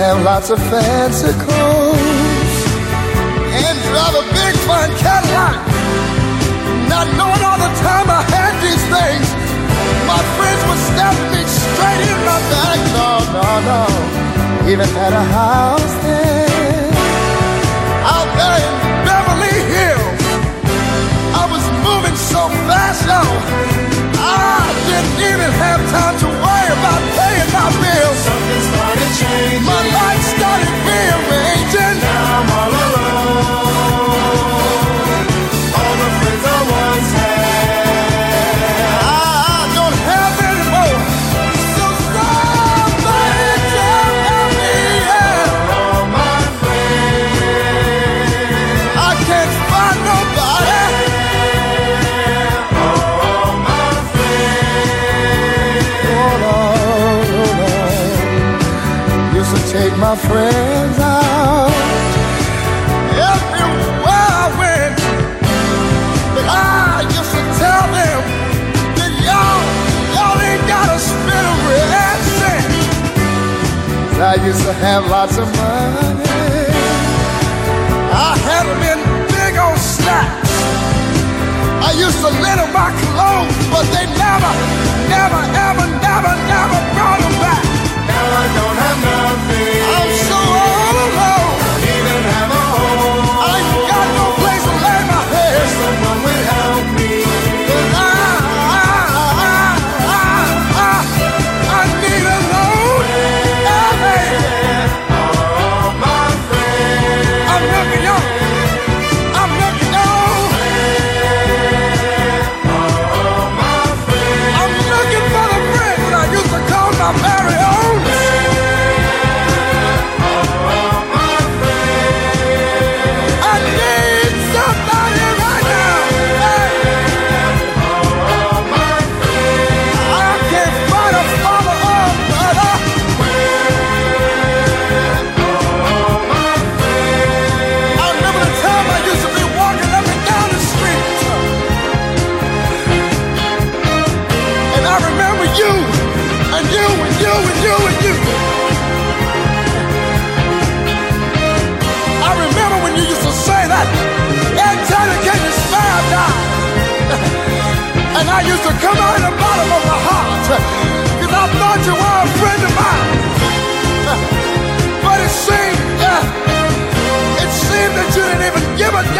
Have lots of fancy clothes and drive a big fine Cadillac. Not knowing all the time I had these things, my friends would stab me straight in my back. No, no, no. Even had a house there out there in Beverly Hills. I was moving so fast, yo. I didn't even have time to worry about paying my bills. My life my friends out I. But I used to tell them that y'all, y'all ain't gotta spend a cent. I used to have lots of money. I had them in big old stacks. I used to them my clothes, but they never, never, ever, never, never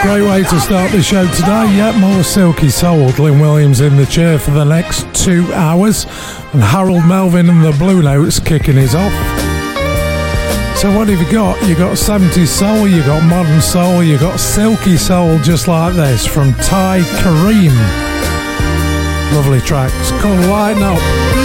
Great way to start the show today. Yet more Silky Soul. Glyn Williams in the chair for the next two hours. And Harold Melvin and the Blue Notes kicking his off. So what have you got? You got 70s soul, you got modern soul, you got silky soul just like this from Ty Karim. Lovely tracks called Lighten Up.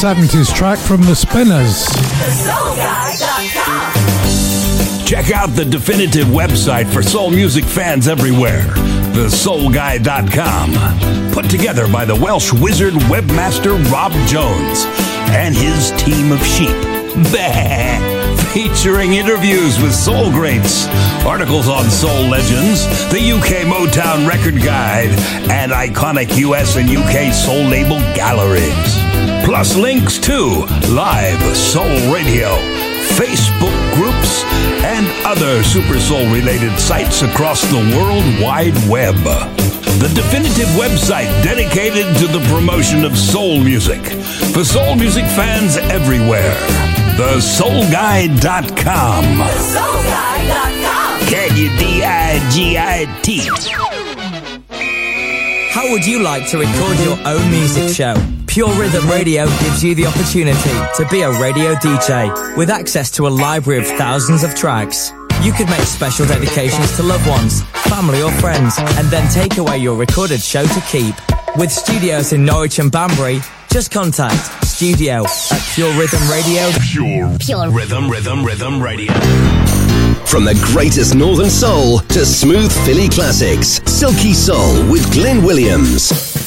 70s track from the Spinners. Check out the definitive website for soul music fans everywhere, thesoulguy.com. Put together by the Welsh wizard webmaster Rob Jones and his team of sheep. Featuring interviews with soul greats, articles on soul legends, the UK Motown Record Guide, and iconic US and UK soul label galleries. Plus links to live soul radio, Facebook groups, and other Super Soul related sites across the World Wide Web. The definitive website dedicated to the promotion of soul music for soul music fans everywhere. TheSoulGuide.com. Can you D-I-G-I-T? How would you like to record your own music show? Pure Rhythm Radio gives you the opportunity to be a radio DJ with access to a library of thousands of tracks. You could make special dedications to loved ones, family or friends, and then take away your recorded show to keep. With studios in Norwich and Banbury, just contact studio at Pure Rhythm Radio. Pure, Pure. Rhythm, Rhythm, Rhythm Radio. From the greatest northern soul to smooth Philly classics, Silky Soul with Glyn Williams.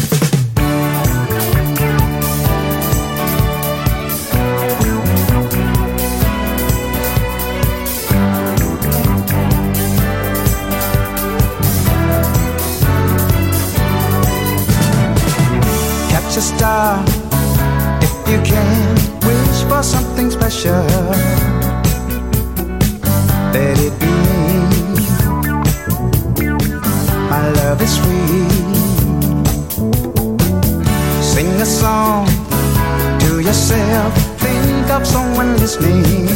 you can wish for something special. Let it be me. My love is sweet. Sing a song to yourself. Think of someone listening.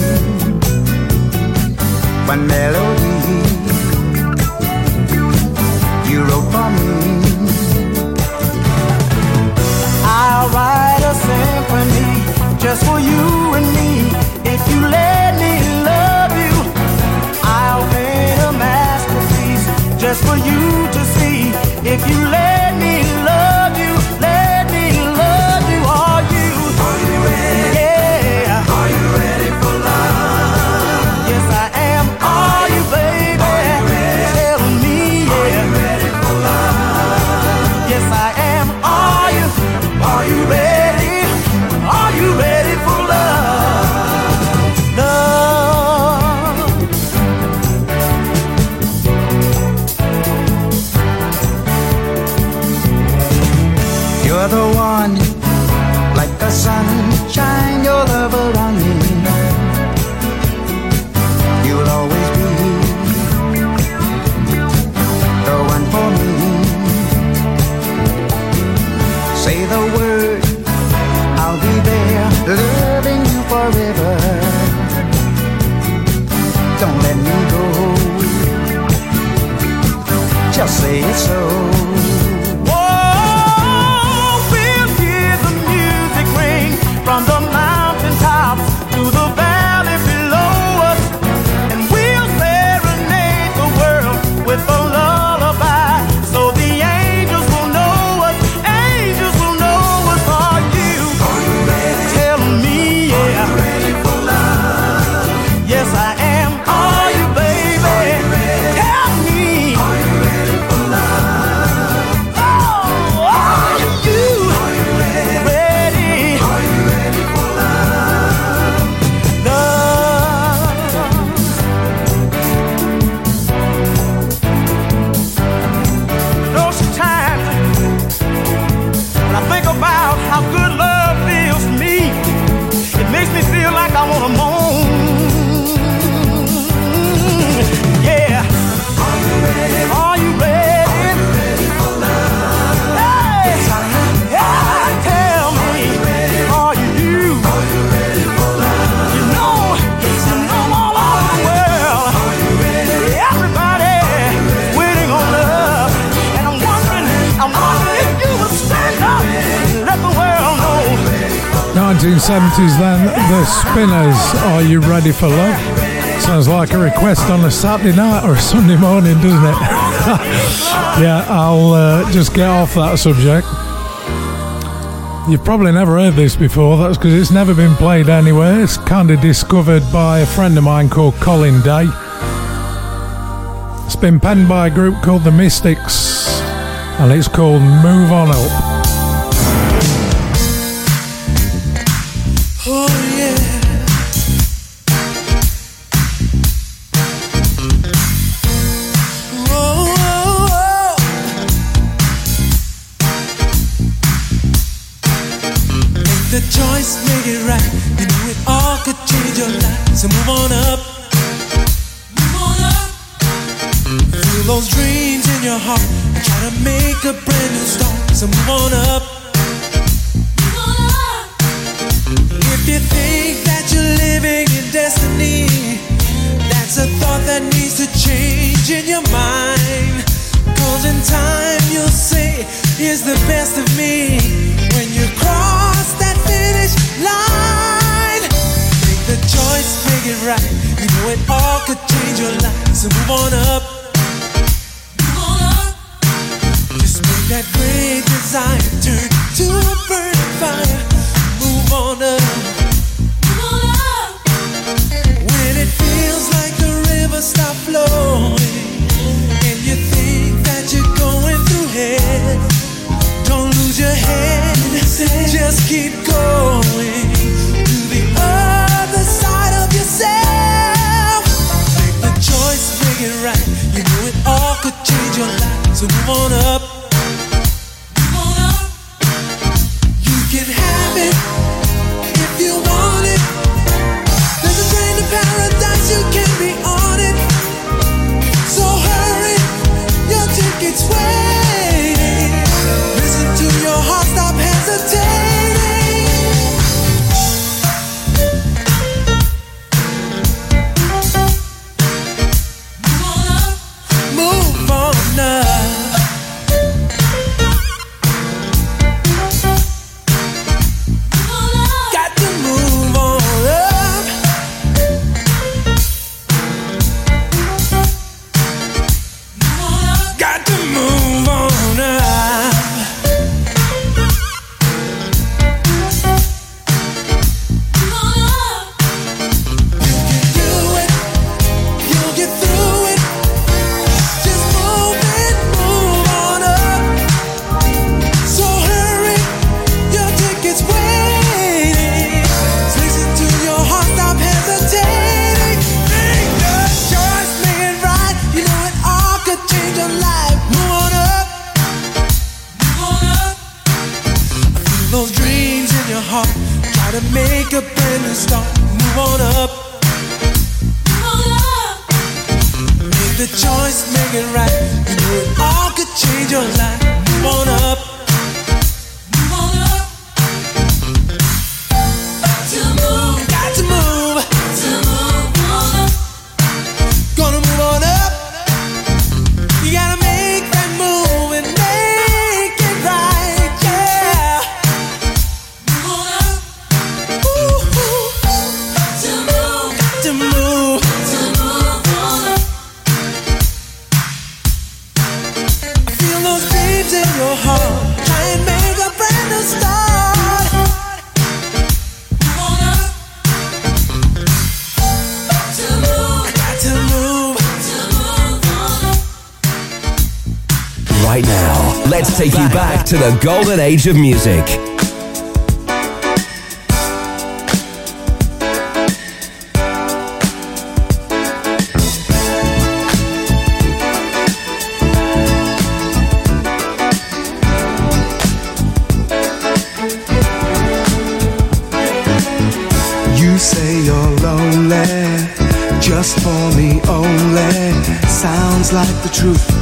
One melody just for you and me. If you let me love you, I'll paint a masterpiece just for you. 70s then, The Spinners, Are You Ready for Love? Sounds like a request on a Saturday night or a Sunday morning, doesn't it? yeah, I'll uh, just get off that subject. You've probably never heard this before, that's because it's never been played anywhere. It's kind of discovered by a friend of mine called Colin Day. It's been penned by a group called The Mystics, and it's called Move On Up. to break Right now, let's take you back to the golden age of music. like the truth.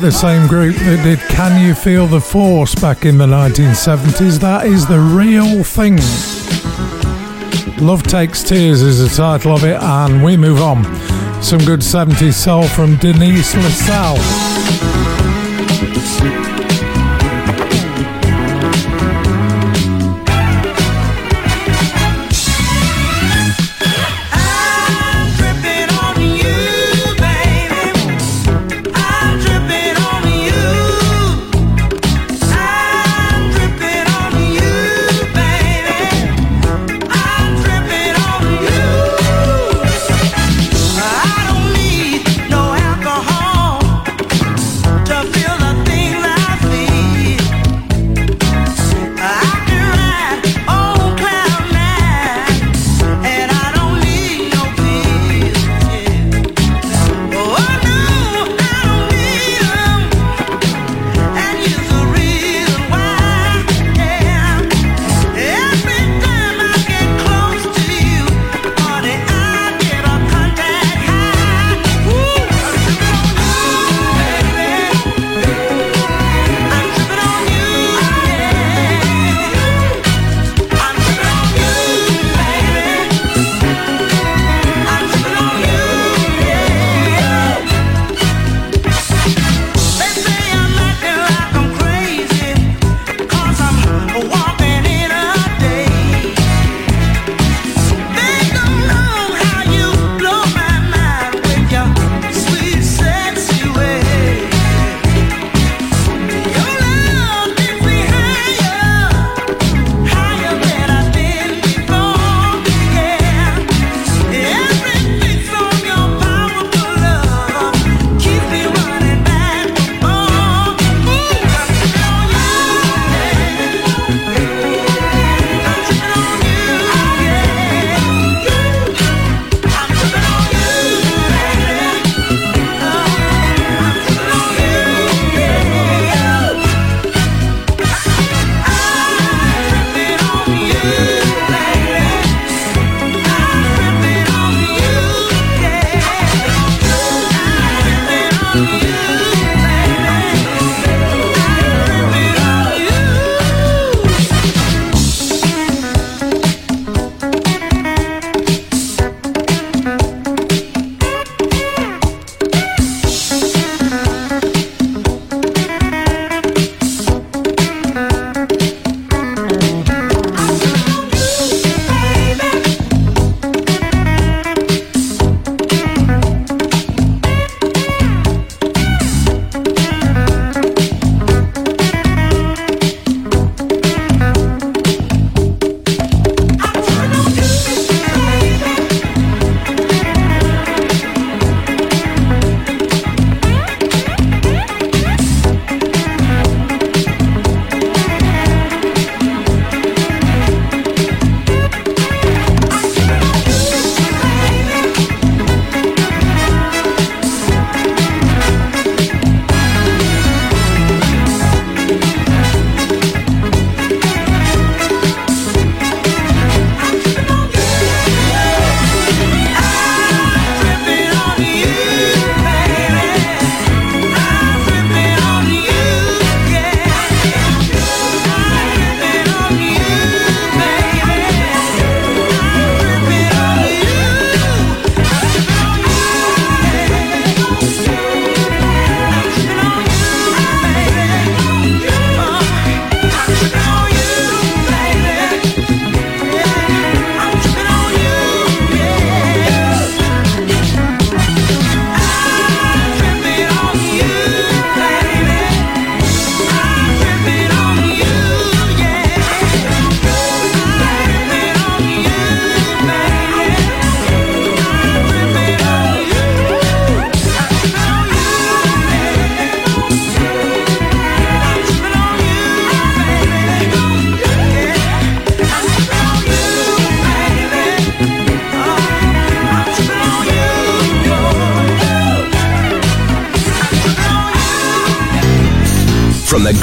The same group that did Can You Feel the Force back in the 1970s. That is the real thing. Love Takes Tears is the title of it, and we move on. Some good 70s soul from Denise LaSalle.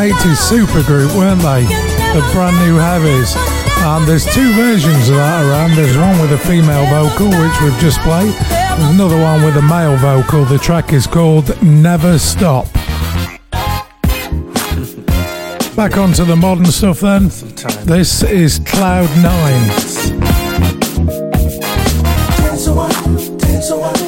80s supergroup, weren't they? The brand new heavies. And there's two versions of that around. There's one with a female vocal, which we've just played. There's another one with a male vocal. The track is called Never Stop. Back onto the modern stuff then. This is Cloud Nine. Dance dance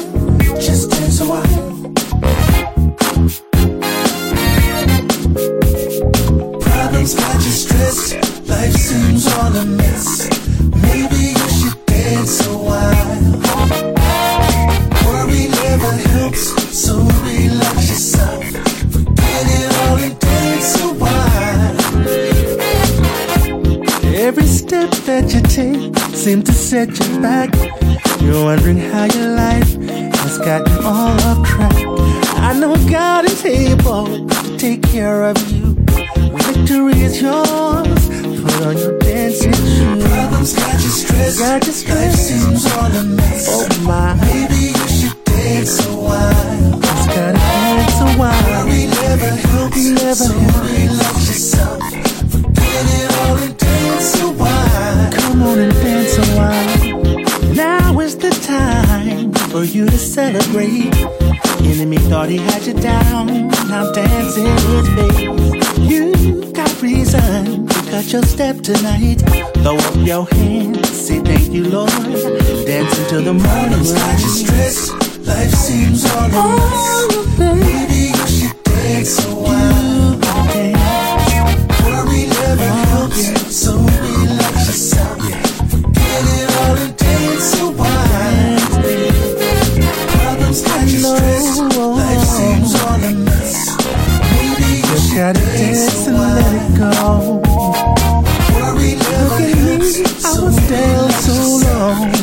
seems to set you back. You're wondering how your life has gotten all off track. I know God is able to take care of you. Victory is yours. Put on your dancing shoes. Problems got you stressed. Got you stressed. Life seems all a mess. Oh my. Maybe you should dance a while. Just gotta dance a while. Worry never helps. Never so for you to celebrate. Enemy thought he had you down. Now dancing his face. You got reason to cut your step tonight. Throw up your hands, say thank you, Lord. Dance until the morning light. stress, life seems all mess. Maybe you should dance a while. Worry never helps, so Maybe gotta dance and let it go. Worry never helps, I was down so long.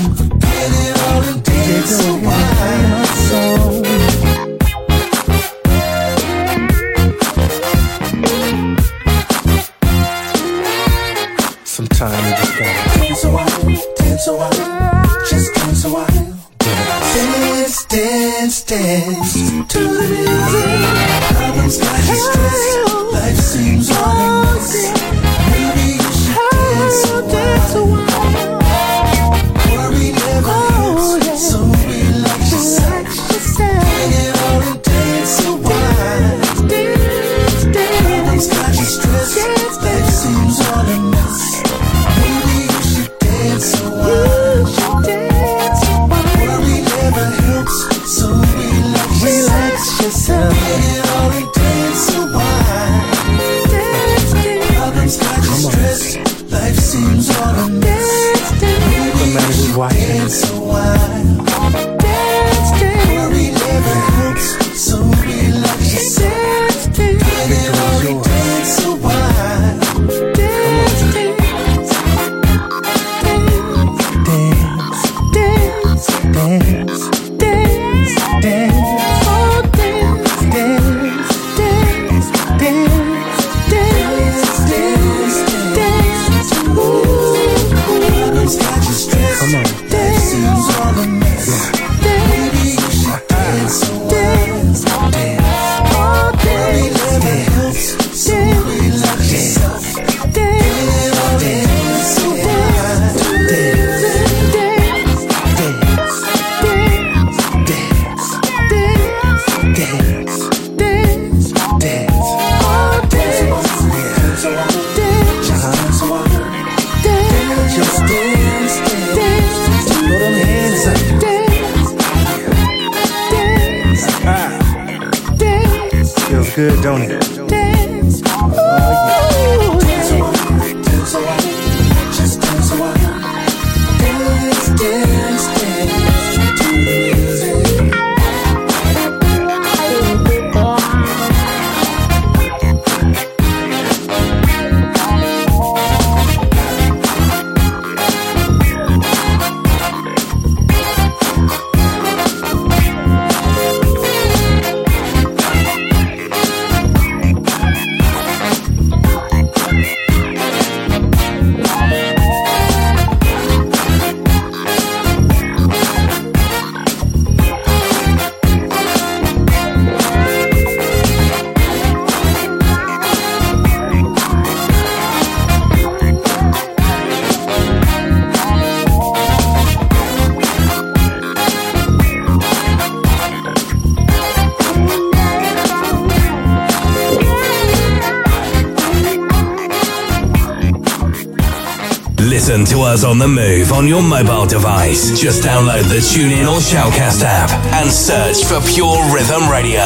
Us on the move on your mobile device. Just download the TuneIn or Shoutcast app and search for Pure Rhythm Radio.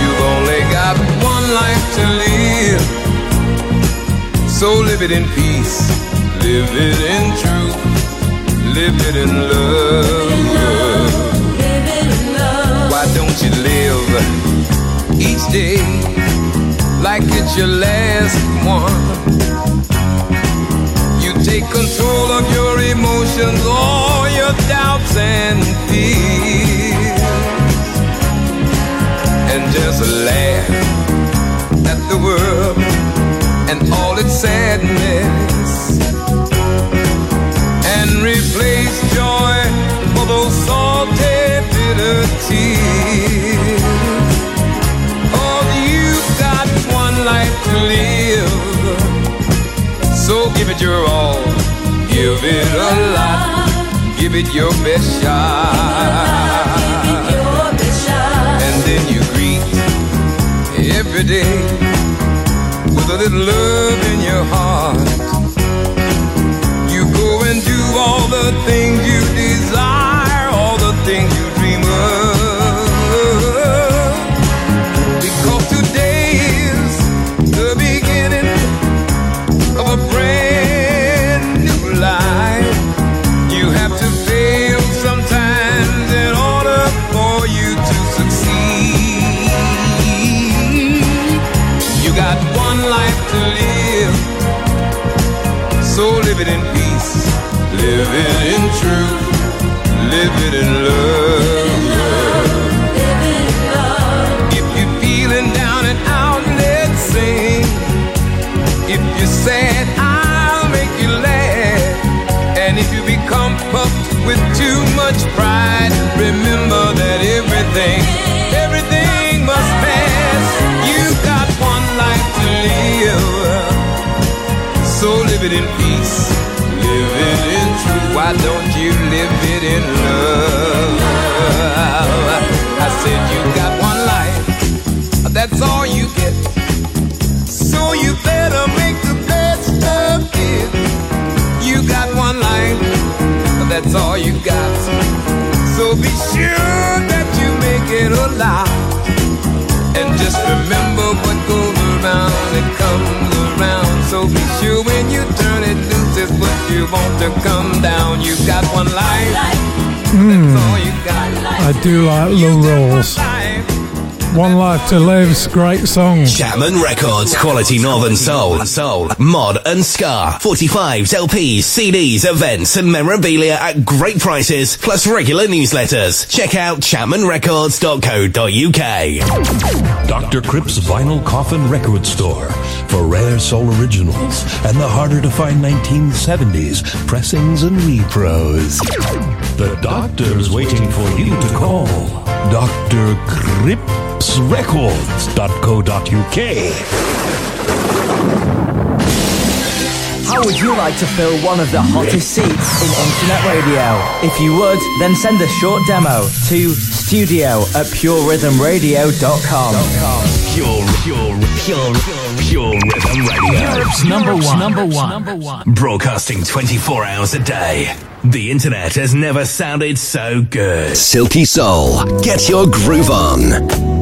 You've only got one life to live. So live it in peace, live it in truth, live it in love. Why don't you live each day like it's your last one? You take control of your emotions, all your doubts and fears and just laugh at the world and all its sadness and replace joy for those salty bitter tears. To live, so give it your all, give it a lot, give it your best shot. And then you greet every day with a little love in your heart. You go and do all the things you desire, live Why don't you live it in love? I said you got one life, that's all you get. So you better make the best of it. You got one life, that's all you got. So be sure that you make it a lot. And just remember what goes around, it comes around. So be sure when you turn it loose, it's what you want to come down. You got one life, hmm. that's all you got. I do like Lou Rawls. One Life to Live's great song. Chapman Records, quality Northern Soul, Soul, Mod and Ska. 45s, LPs, CDs, events and memorabilia at great prices, plus regular newsletters. Check out chapmanrecords.co.uk. Dr. Cripps Vinyl Coffin Record Store for rare soul originals and the harder to find 1970s pressings and repros. The doctor's waiting for you to call. Dr. Cripps Records.co.uk. How would you like to fill one of the hottest seats in internet radio? If you would, then send a short demo to studio at purerhythmradio.com. Pure, pure, pure, pure rhythm radio. Europe's number one. Number one. Number one. Broadcasting 24 hours a day. The internet has never sounded so good. Silky Soul. Get your groove on.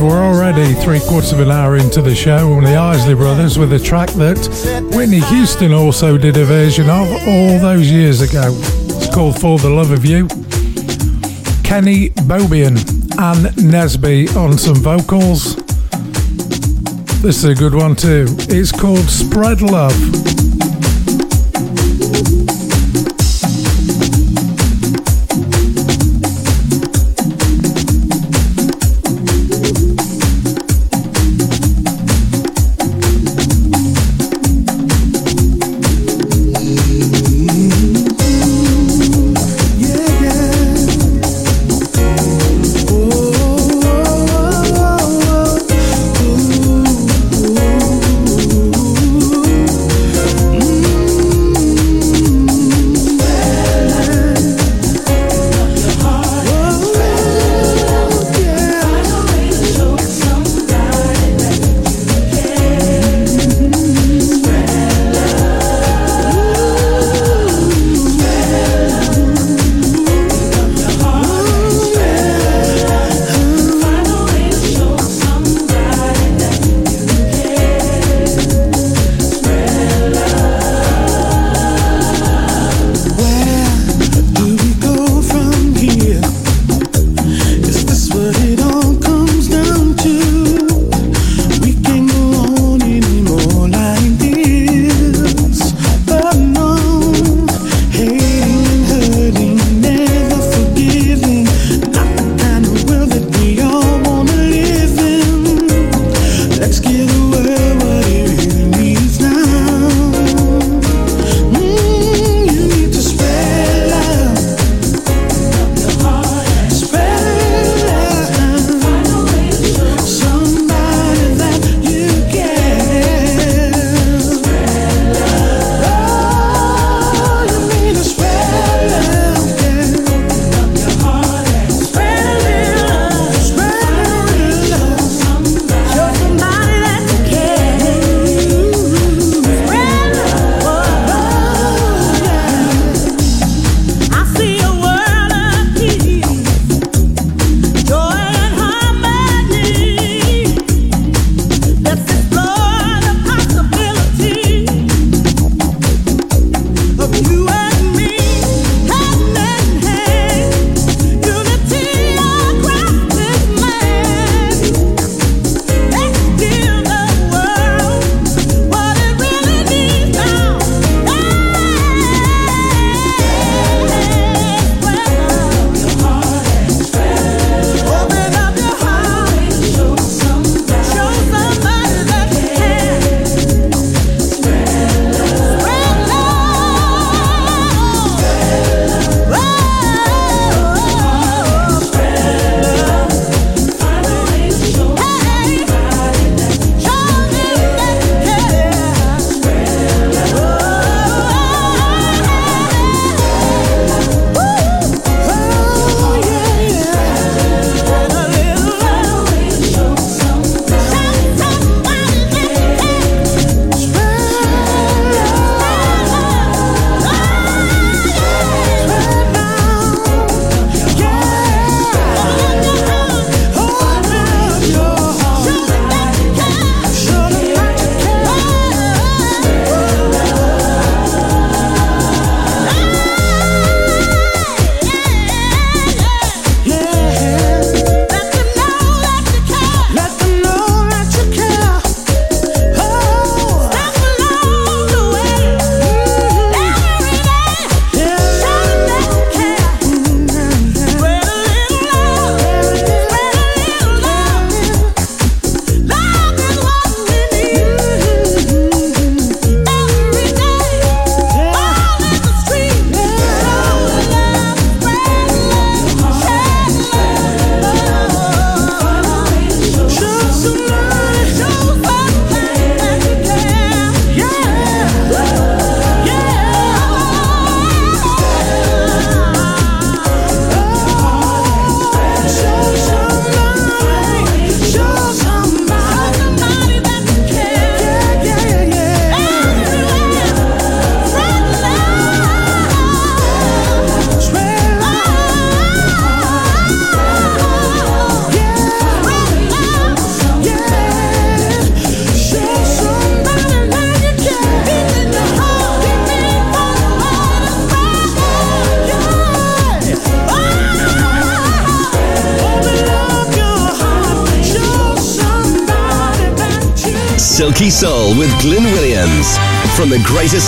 We're already three quarters of an hour into the show, and the Isley Brothers with a track that Whitney Houston also did a version of all those years ago. It's called For the Love of You. Kenny Bobien and Nesby on some vocals. This is a good one too. It's called Spread Love.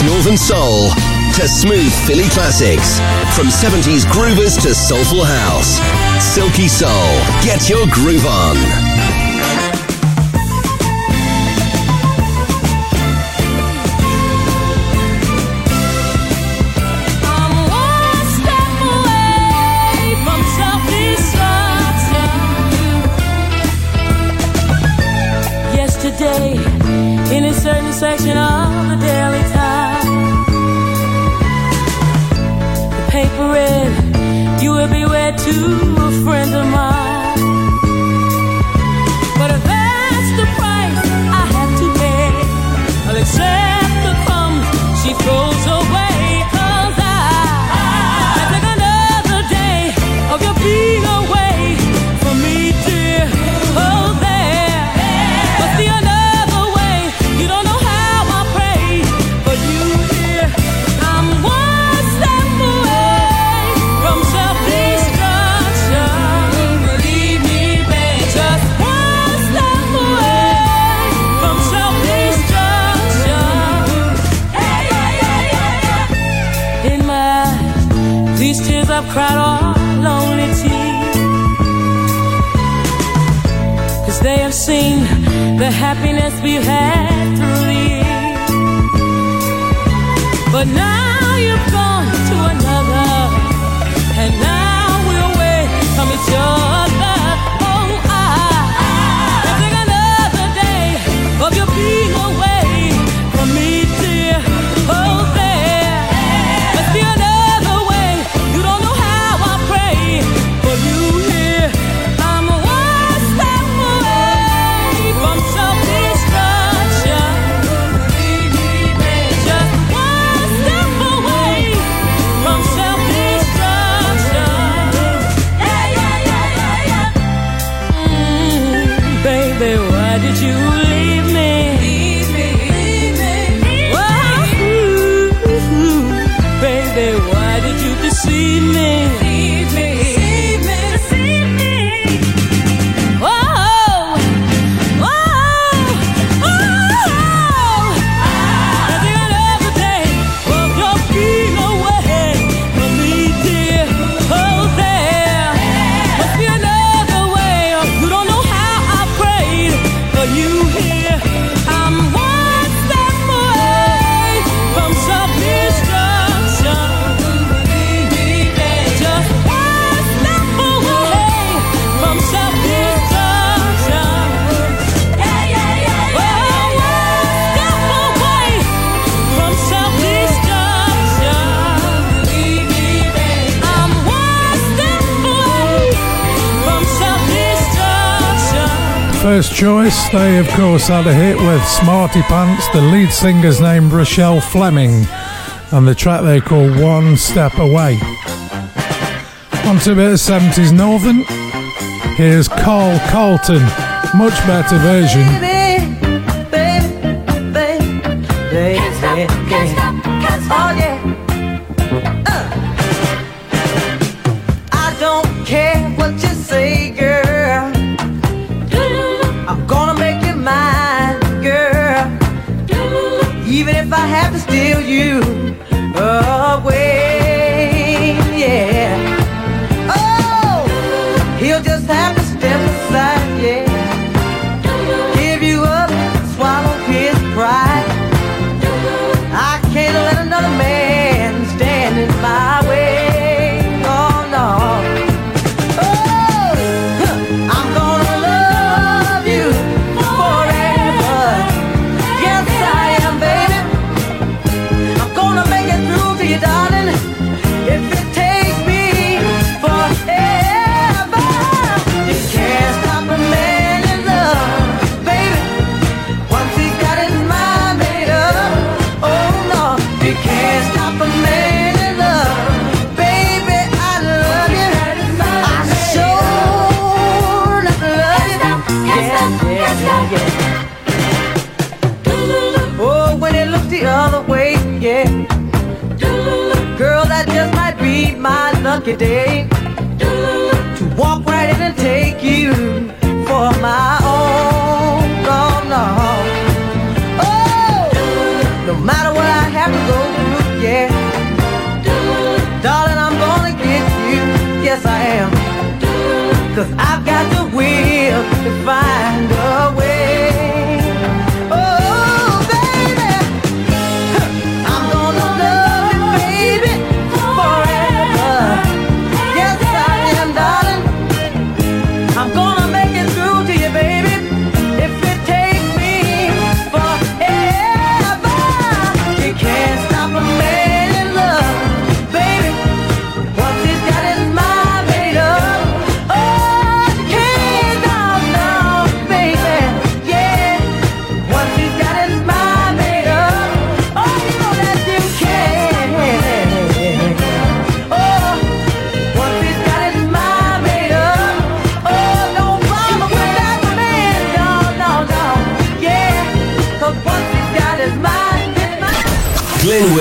Northern Soul to smooth Philly classics. From 70s groovers to soulful house. Silky Soul, get your groove on. cried all lonely tears. Cause they have seen the happiness we've had through the years. But now baby, why did you leave? first choice, they of course had a hit with Smarty Pants, the lead singer's name, Rochelle Fleming, and the track they call One Step Away. On to a bit of 70s Northern, here's Carl Carlton, much better version. Baby, baby, baby, Feel you.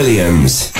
Williams.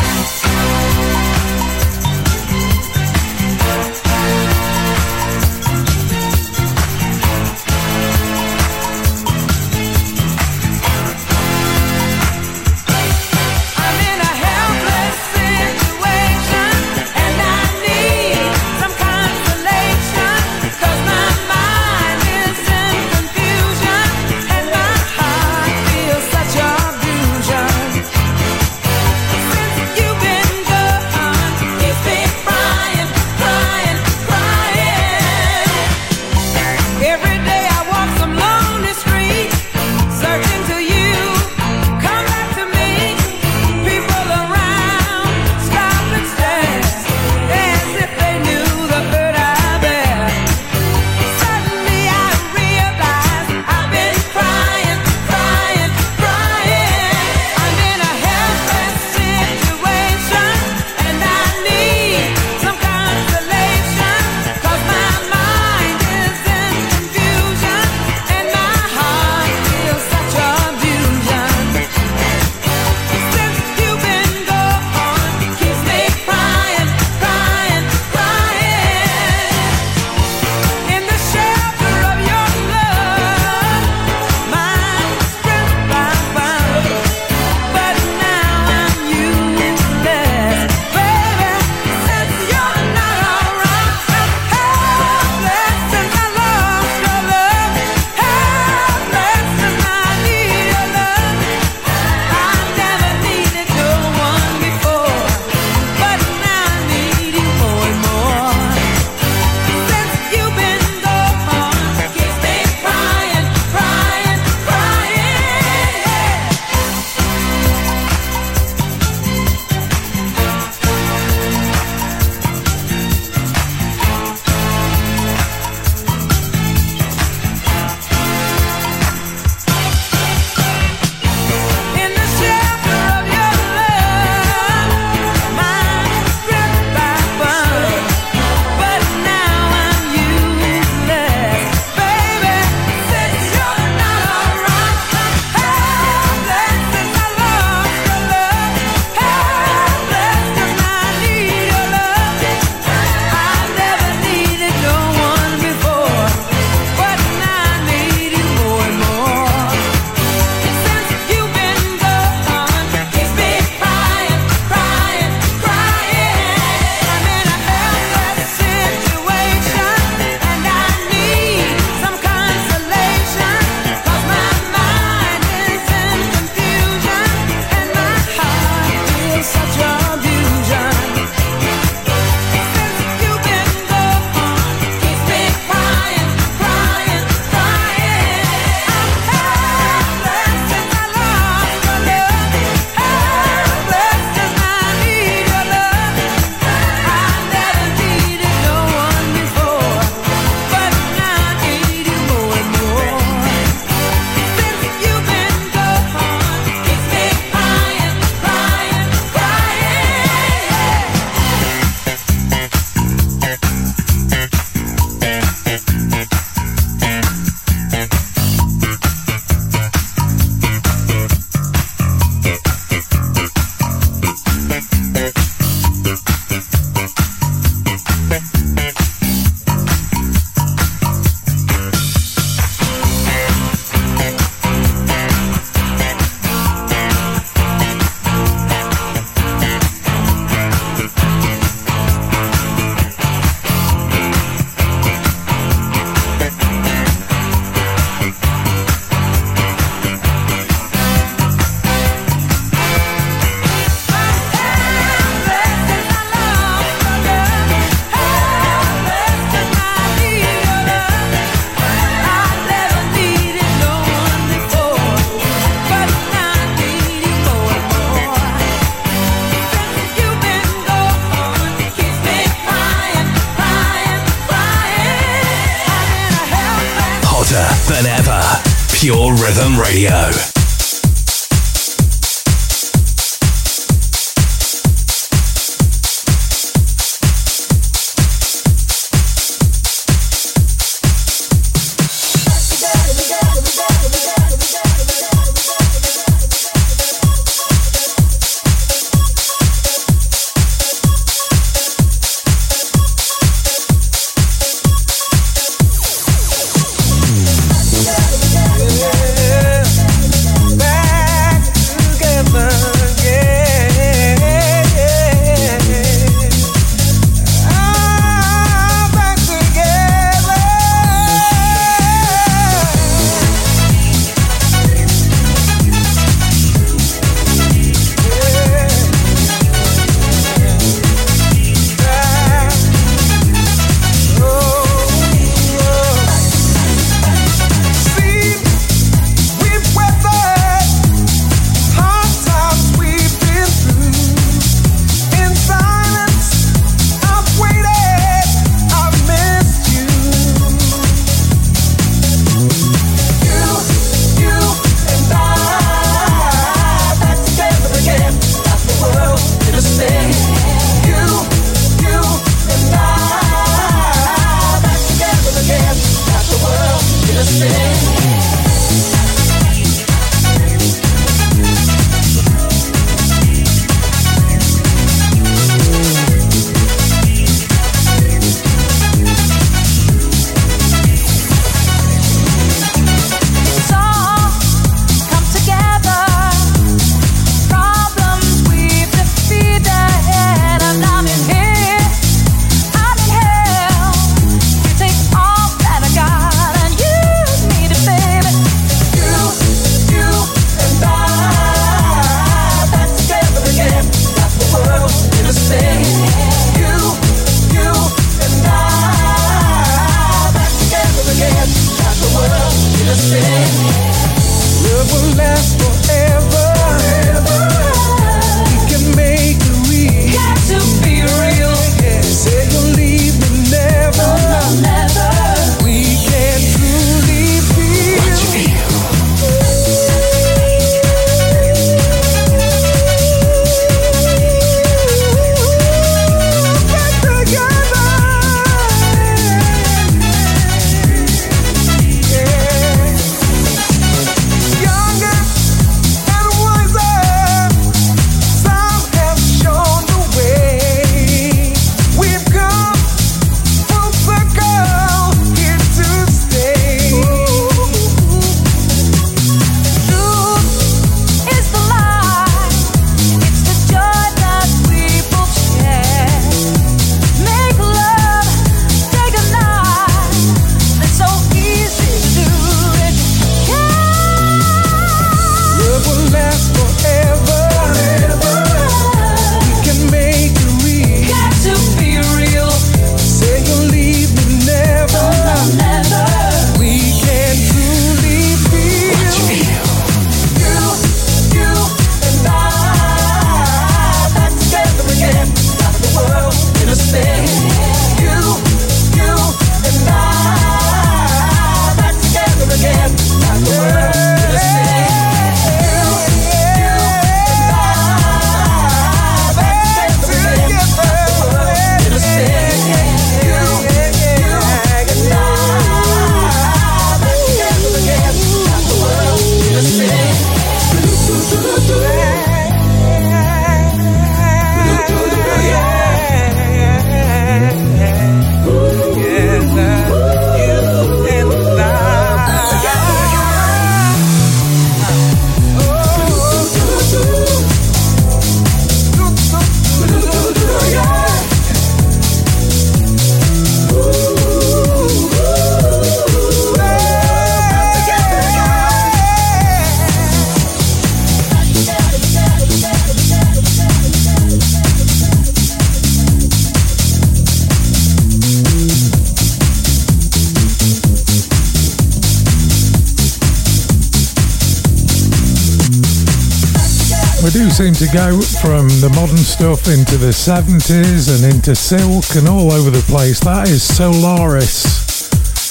go from the modern stuff into the 70s and into silk and all over the place. That is Solaris.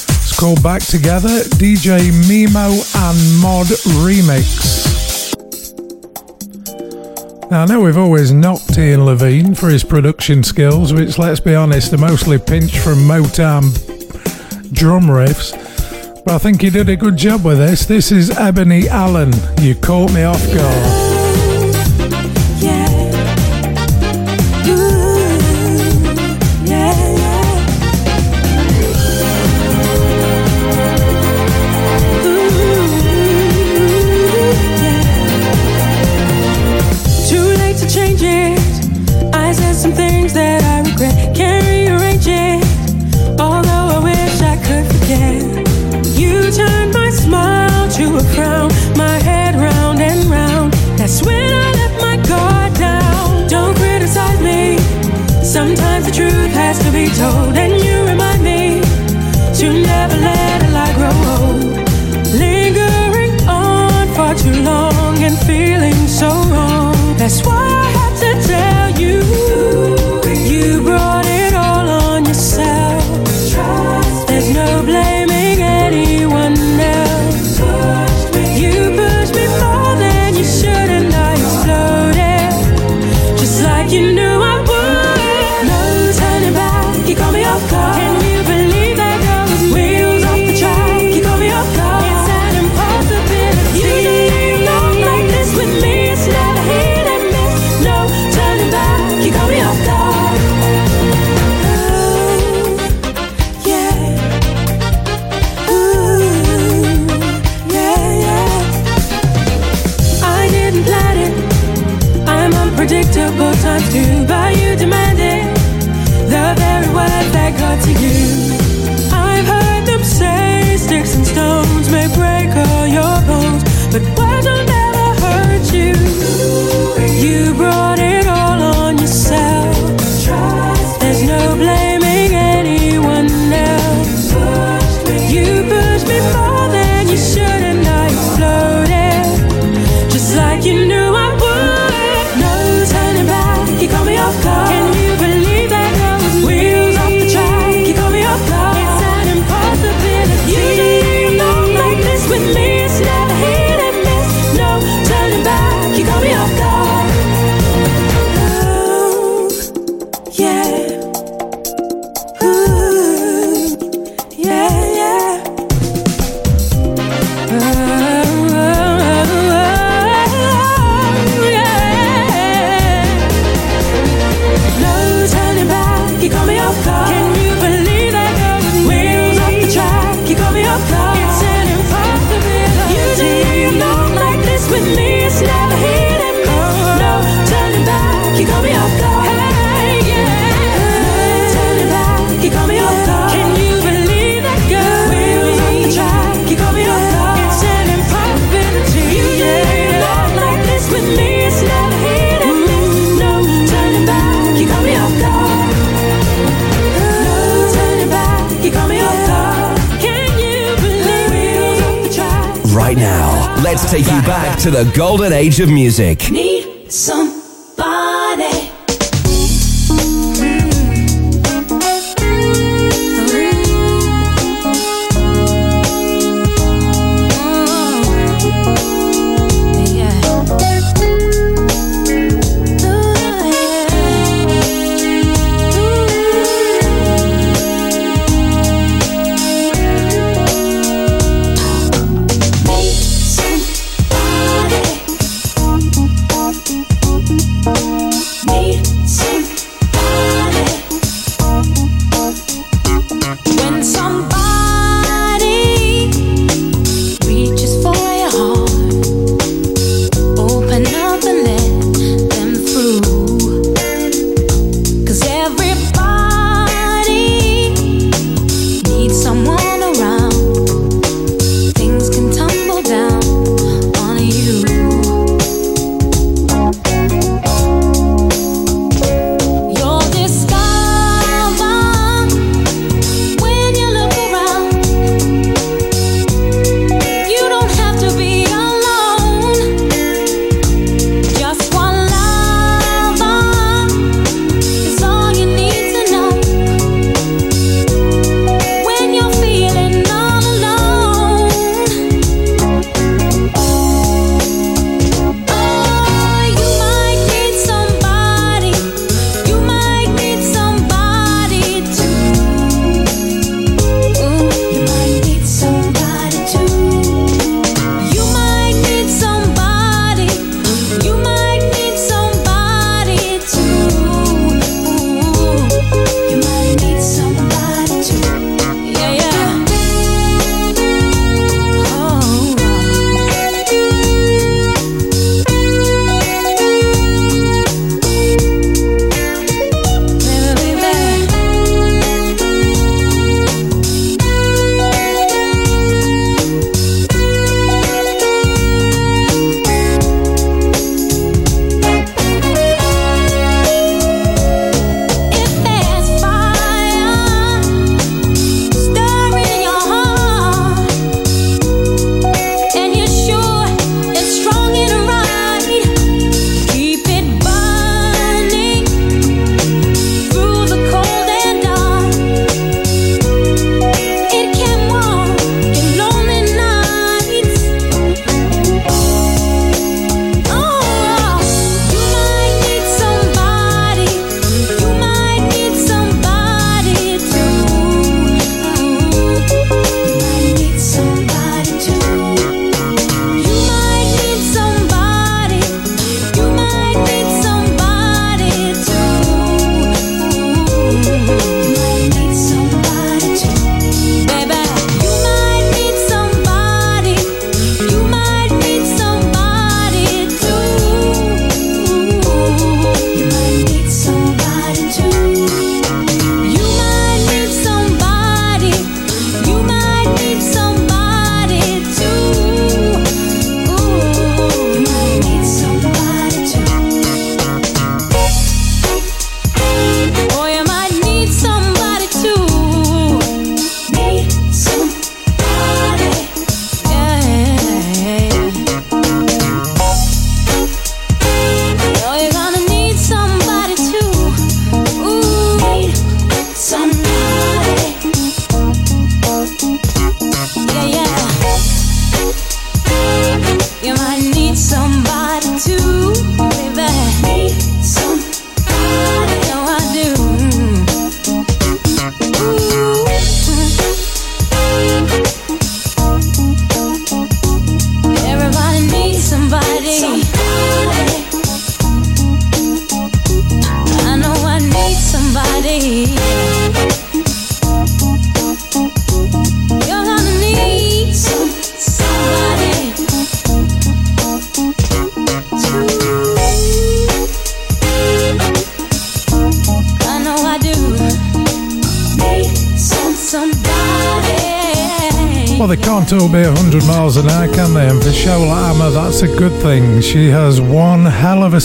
It's called Back Together, DJ Mimo and Mod Remix. Now, I know we've always knocked Ian Levine for his production skills, which, let's be honest, are mostly pinched from Motown drum riffs. But I think he did a good job with this. This is Ebony Allen. You caught me off guard. but take you back to the golden age of music.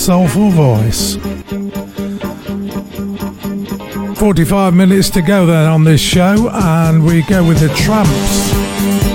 soulful voice. 45 minutes to go then on this show, and we go with the Tramps.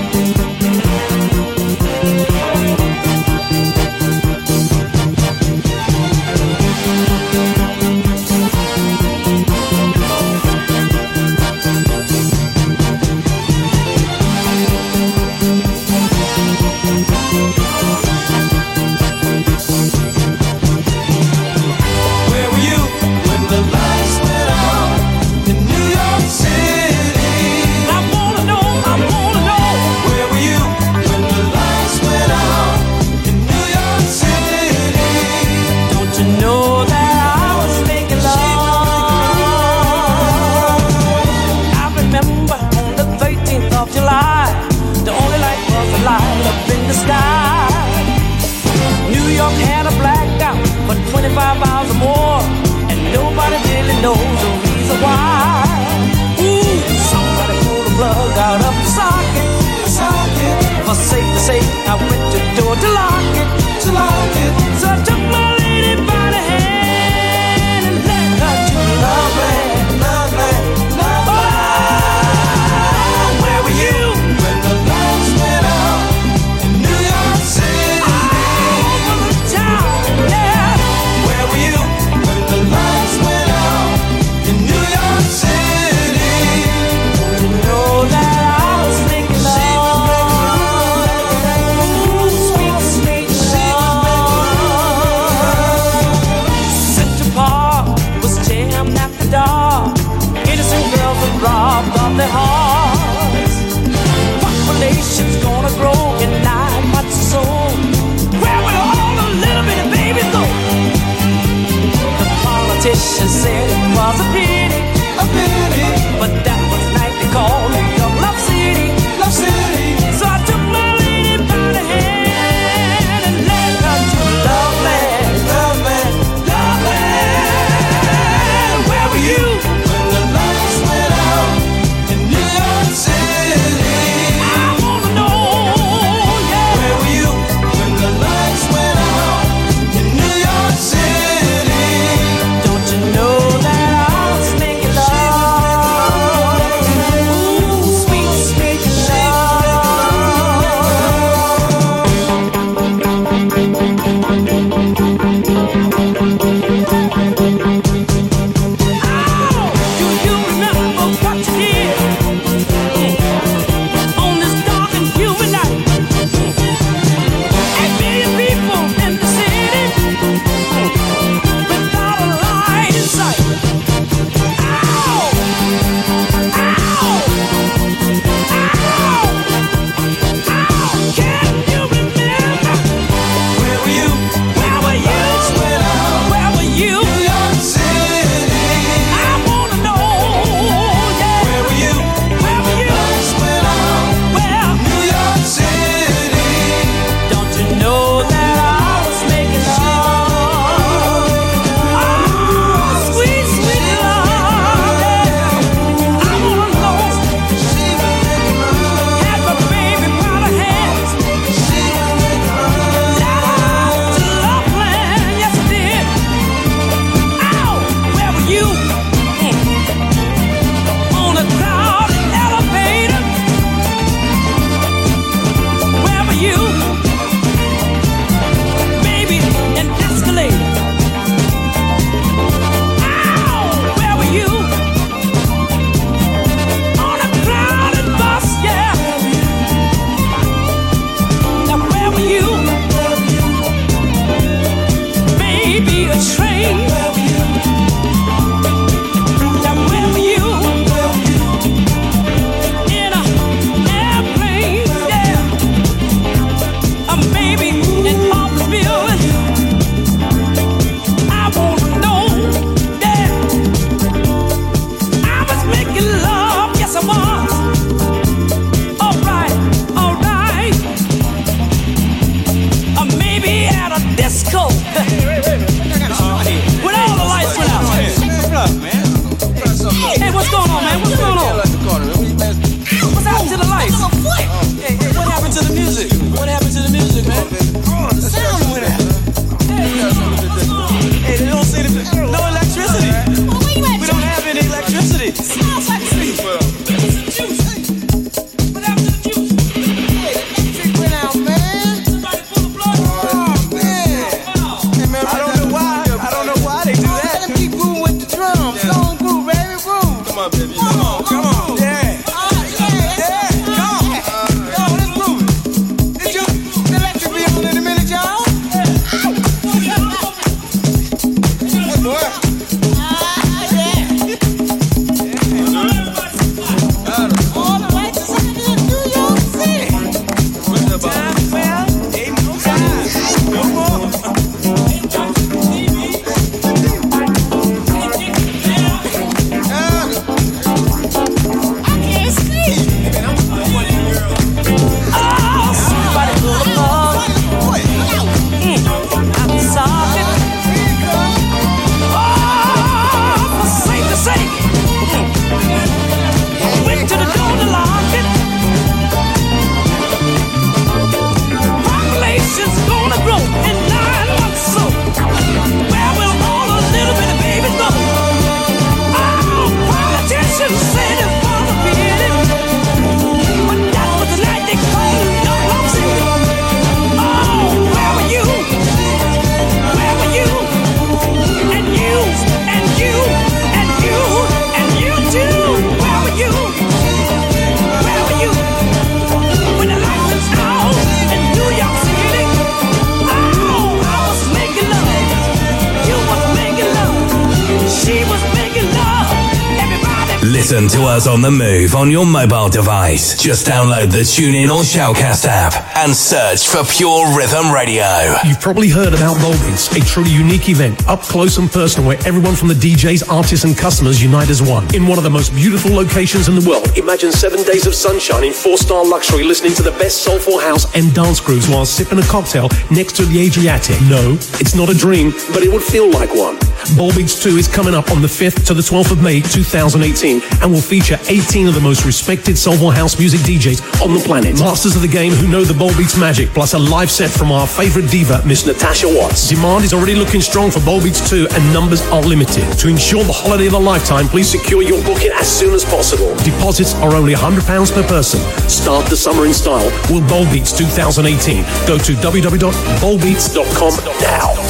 On your mobile device. Just download the TuneIn or Shoutcast app and search for Pure Rhythm Radio. You've probably heard about Volbeats, a truly unique event, up close and personal, where everyone from the DJs, artists, and customers unite as one. In one of the most beautiful locations in the world, imagine seven days of sunshine in four-star luxury, listening to the best soulful house and dance grooves while sipping a cocktail next to the Adriatic. No, it's not a dream, but it would feel like one. Volbeats 2 is coming up on the 5th to the 12th of May 2018 and will feature 18 of the most respected soulful house music DJs on the planet. Masters of the game who know the Volbeats magic, plus a live set from our favorite diva, Miss Natasha Watts. Demand is already looking strong for Volbeats 2 and numbers are limited. To ensure the holiday of a lifetime, please secure your booking as soon as possible. Deposits are only £100 per person. Start the summer in style with Volbeats 2018. Go to www.volbeats.com now. now.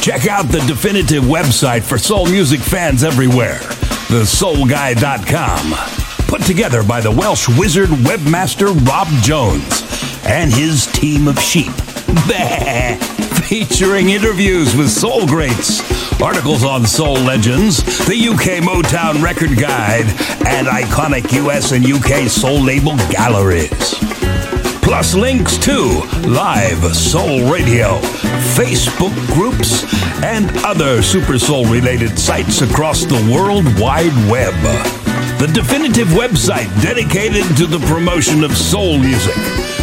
Check out the definitive website for soul music fans everywhere, thesoulguy.com. Put together by the Welsh wizard webmaster Rob Jones and his team of sheep. Featuring interviews with soul greats, articles on soul legends, the UK Motown Record Guide, and iconic US and UK soul label galleries plus links to live soul radio, Facebook groups, and other Super Soul related sites across the World Wide Web. The definitive website dedicated to the promotion of soul music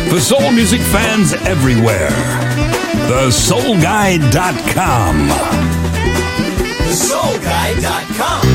for soul music fans everywhere. TheSoulGuide.com. TheSoulGuy.com.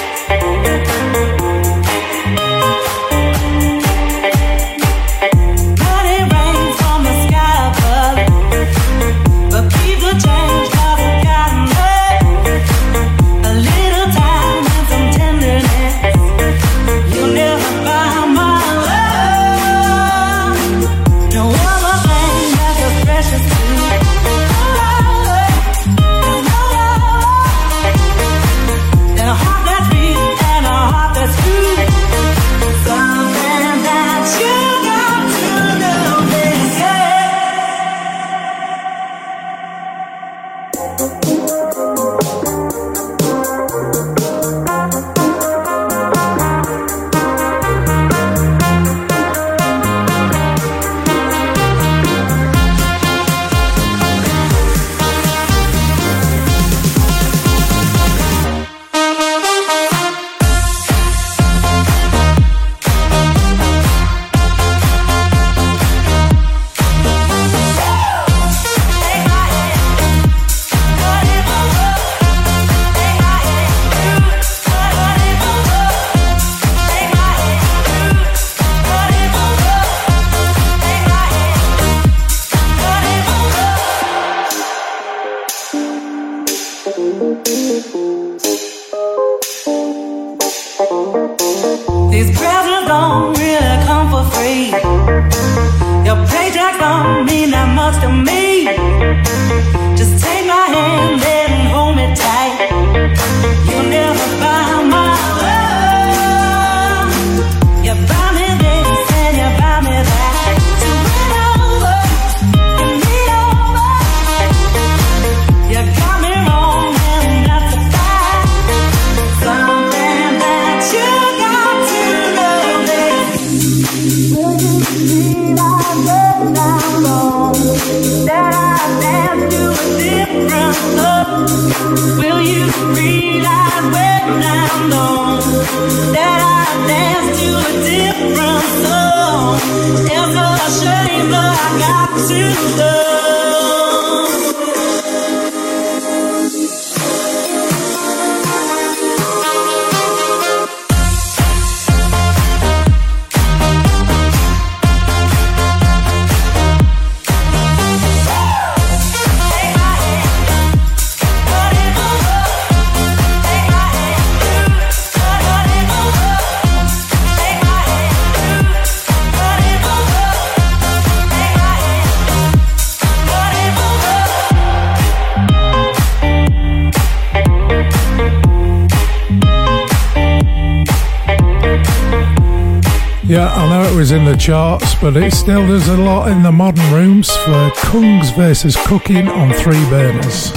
but it still does a lot in the modern rooms for Kungs versus cooking on three burners.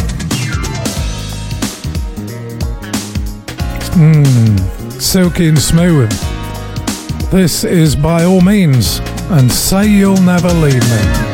Mmm, silky and smooth. This is by all means, and say you'll never leave me.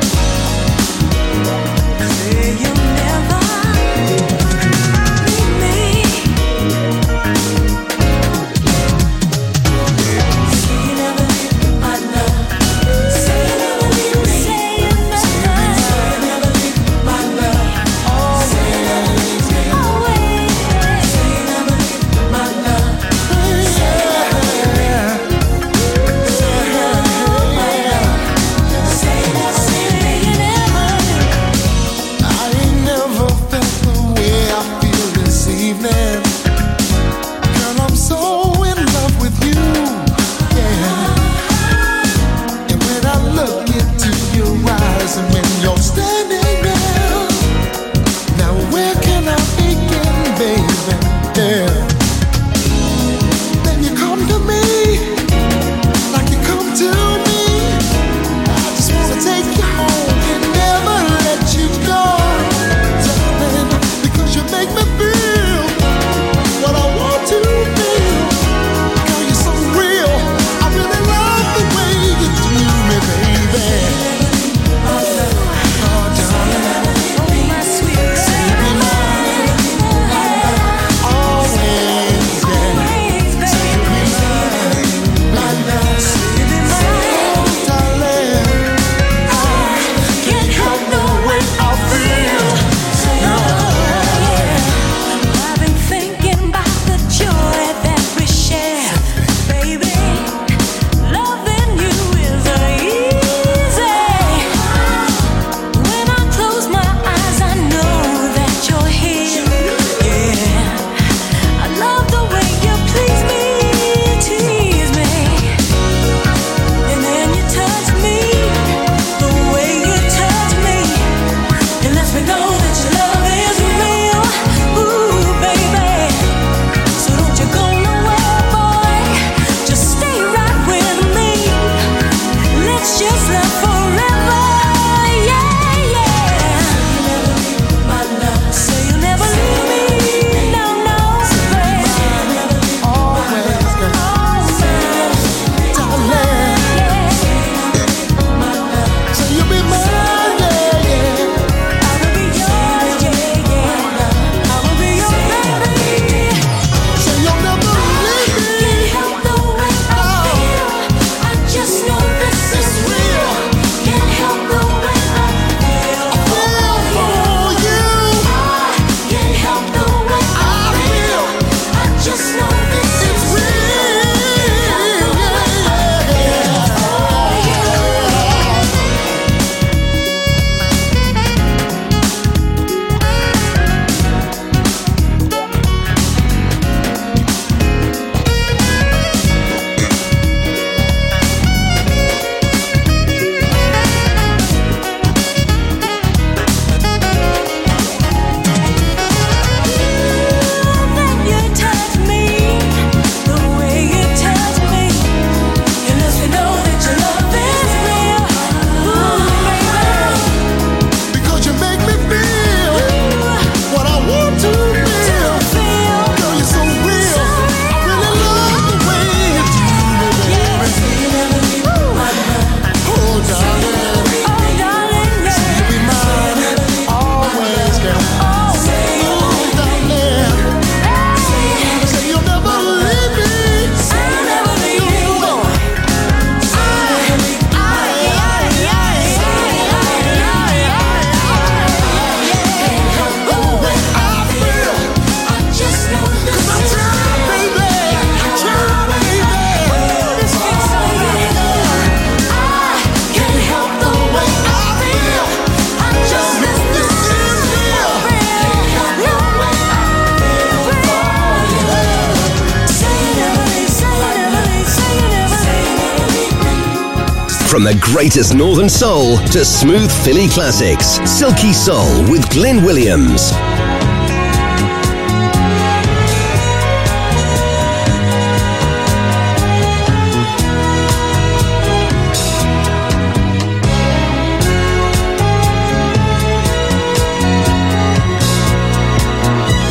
greatest northern soul to smooth Philly classics. Silky Soul with Glyn Williams.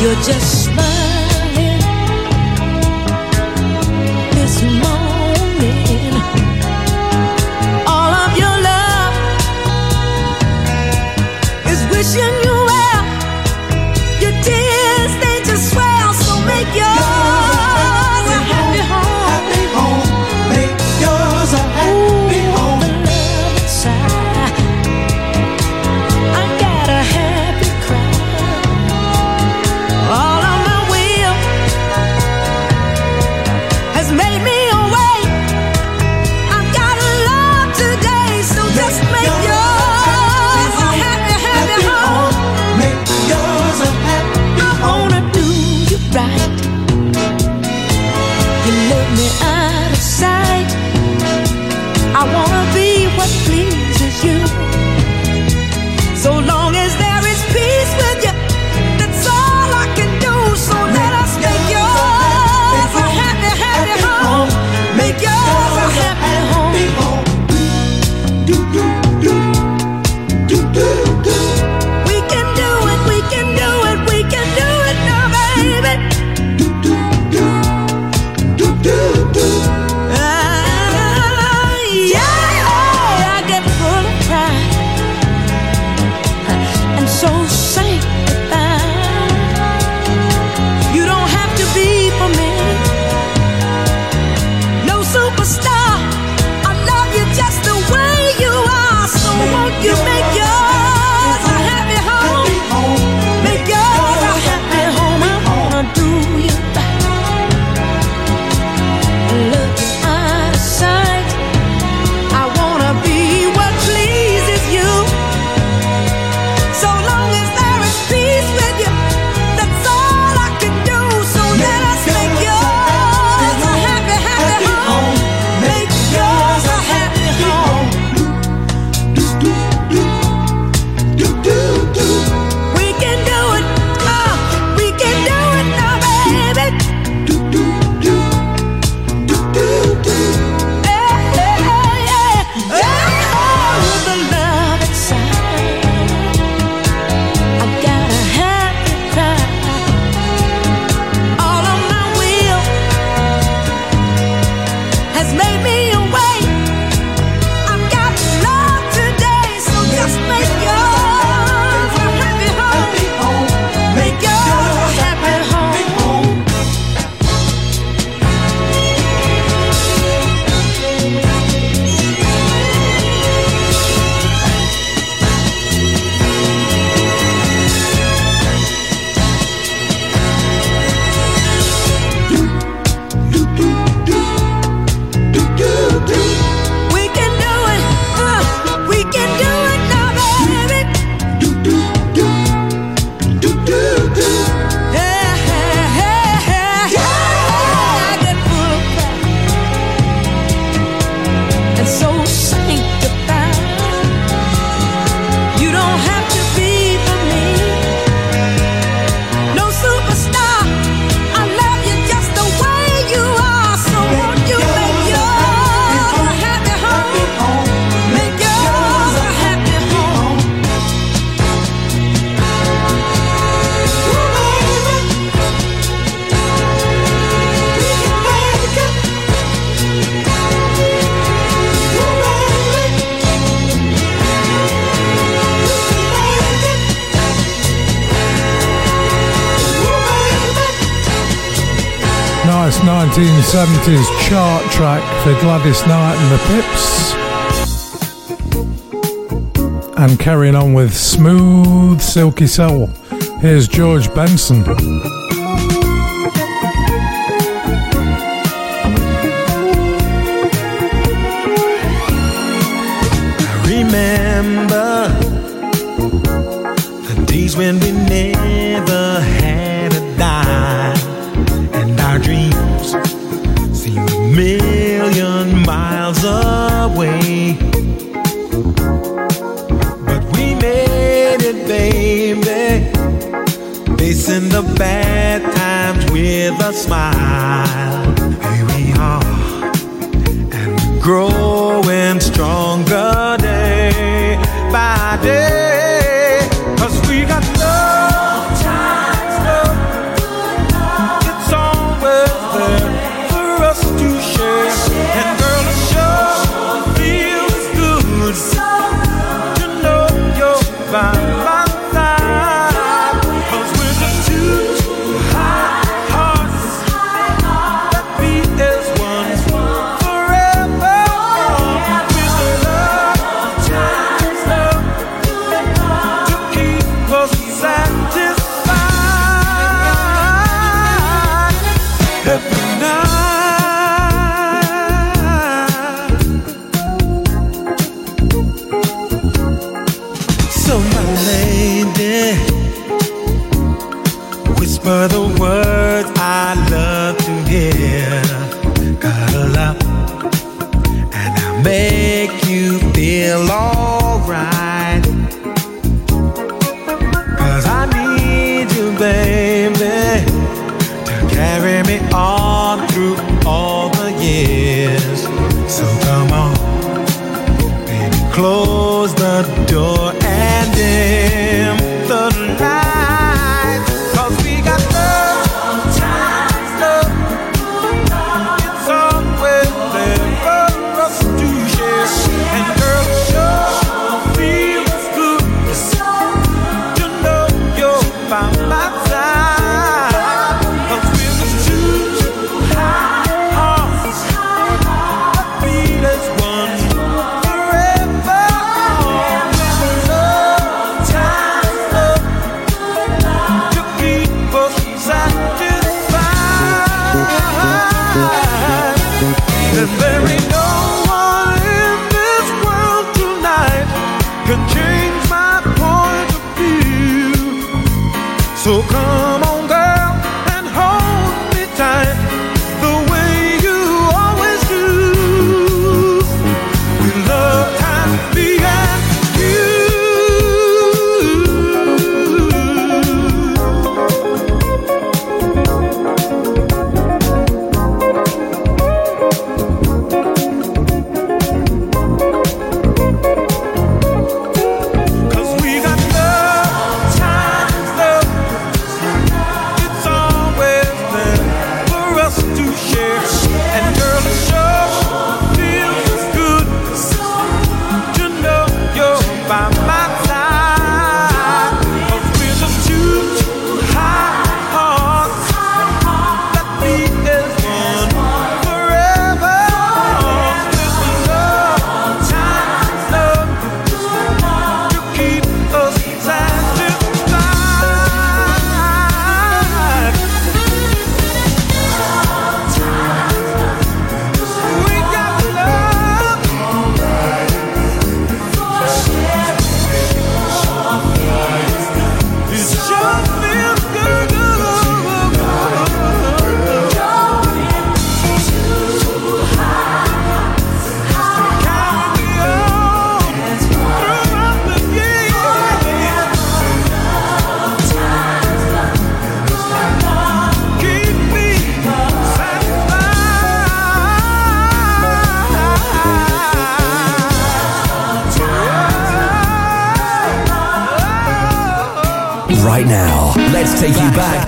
You're just Visitors chart track for Gladys Knight and the Pips. And carrying on with Smooth Silky Soul, here's George Benson. I remember the days when we made with a smile. Here we are, and growing strong.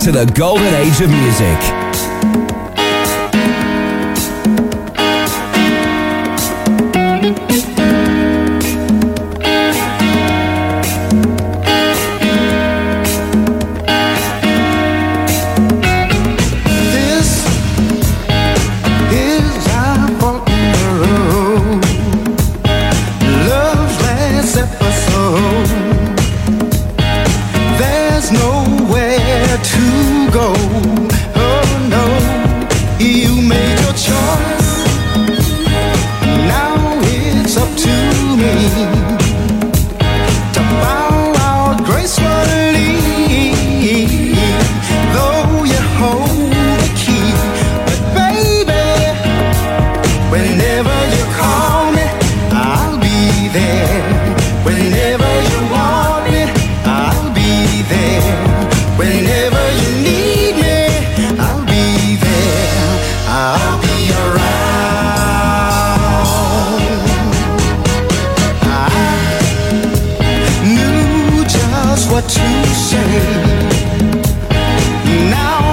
to the golden age of music. what you say. Now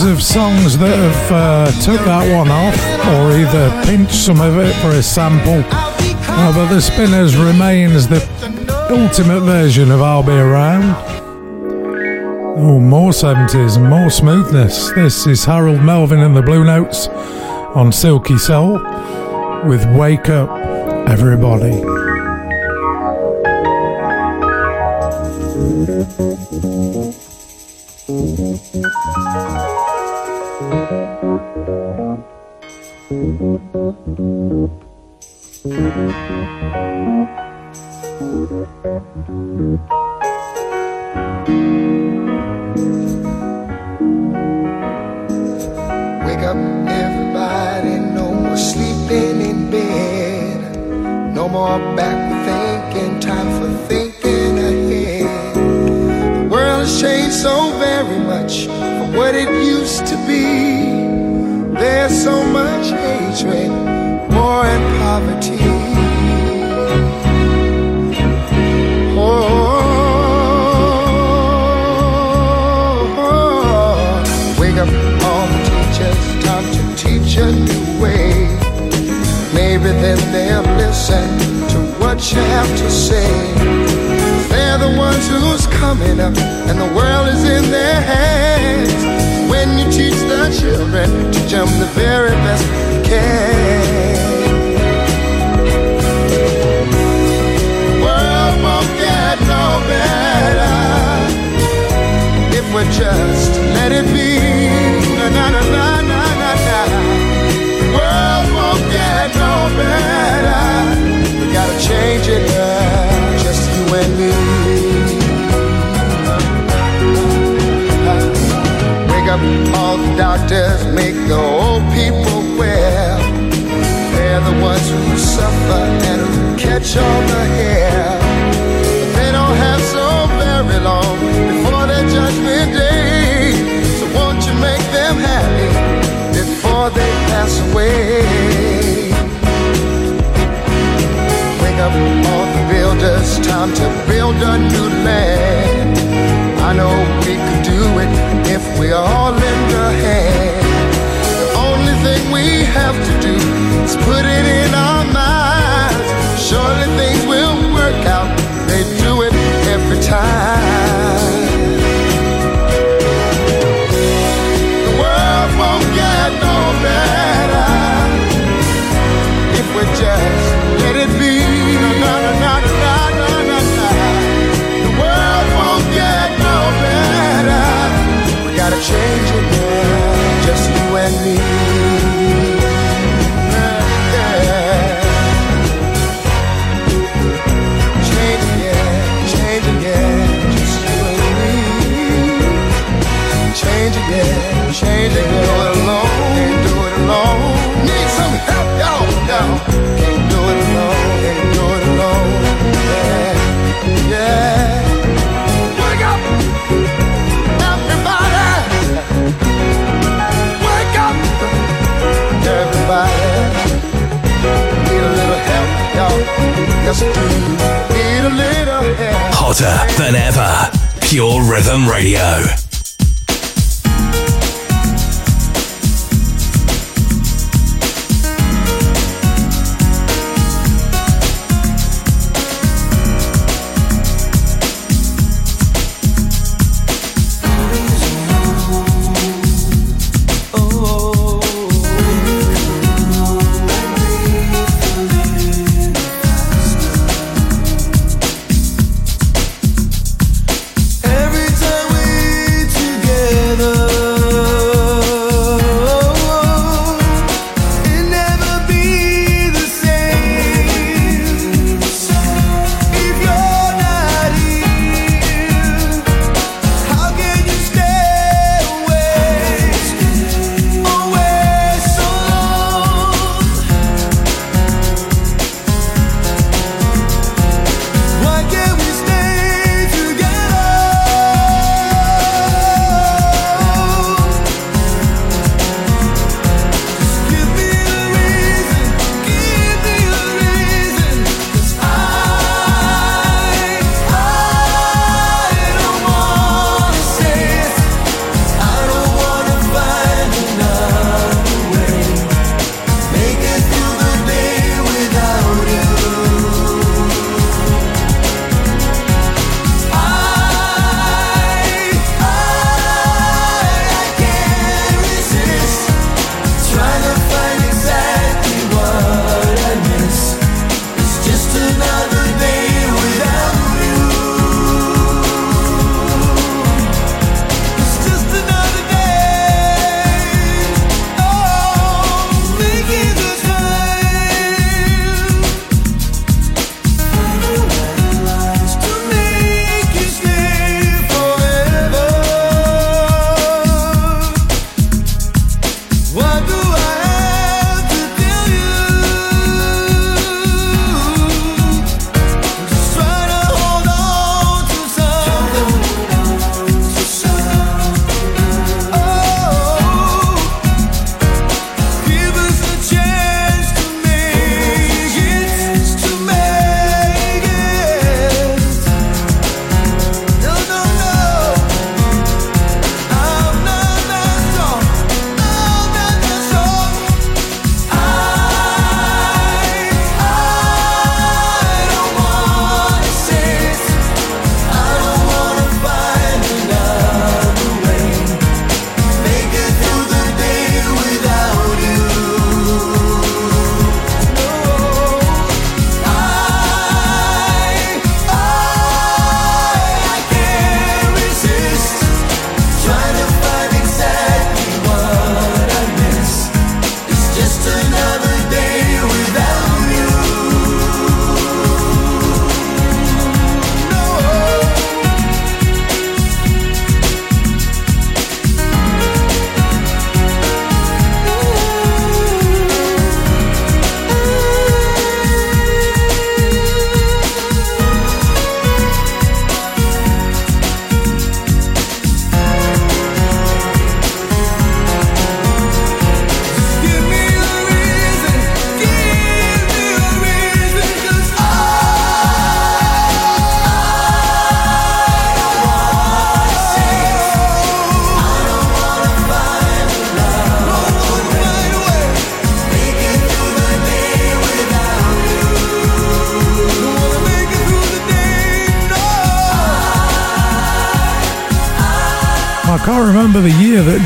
loads of songs that have uh, took that one off, or either pinched some of it for a sample. Uh, but the Spinners remains the ultimate version of I'll Be Around. Oh, more 70s and more smoothness. This is Harold Melvin and the Blue Notes on Silky Soul with Wake Up Everybody. Catch all the hair. But they don't have so very long before their judgment day. So won't you make them happy before they pass away? Wake up all the builders, time to build a new land. I know we could do it if we all lend a hand. The only thing we have to do is put it change it now, just you and me. We do. Need a little help. Hotter than ever. Pure Rhythm Radio.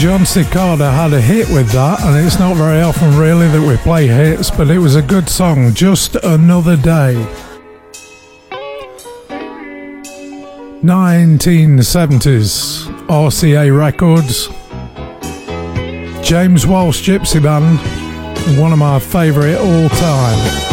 Jon Secada had a hit with that, and it's not very often really that we play hits, but it was a good song, Just Another Day. 1970s, RCA Records, James Walsh Gypsy Band, one of my favourite all time.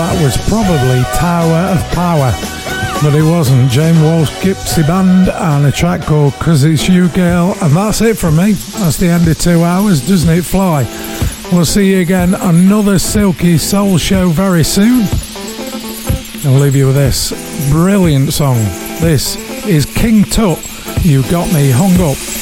That was probably Tower of Power. But it wasn't. James Walsh Gypsy Band and a track called Cause It's You Girl. And that's it from me. That's the end of two hours. Doesn't it fly? We'll see you again another Silky Soul show very soon. I'll leave you with this brilliant song. This is King Tut. You got me hung up.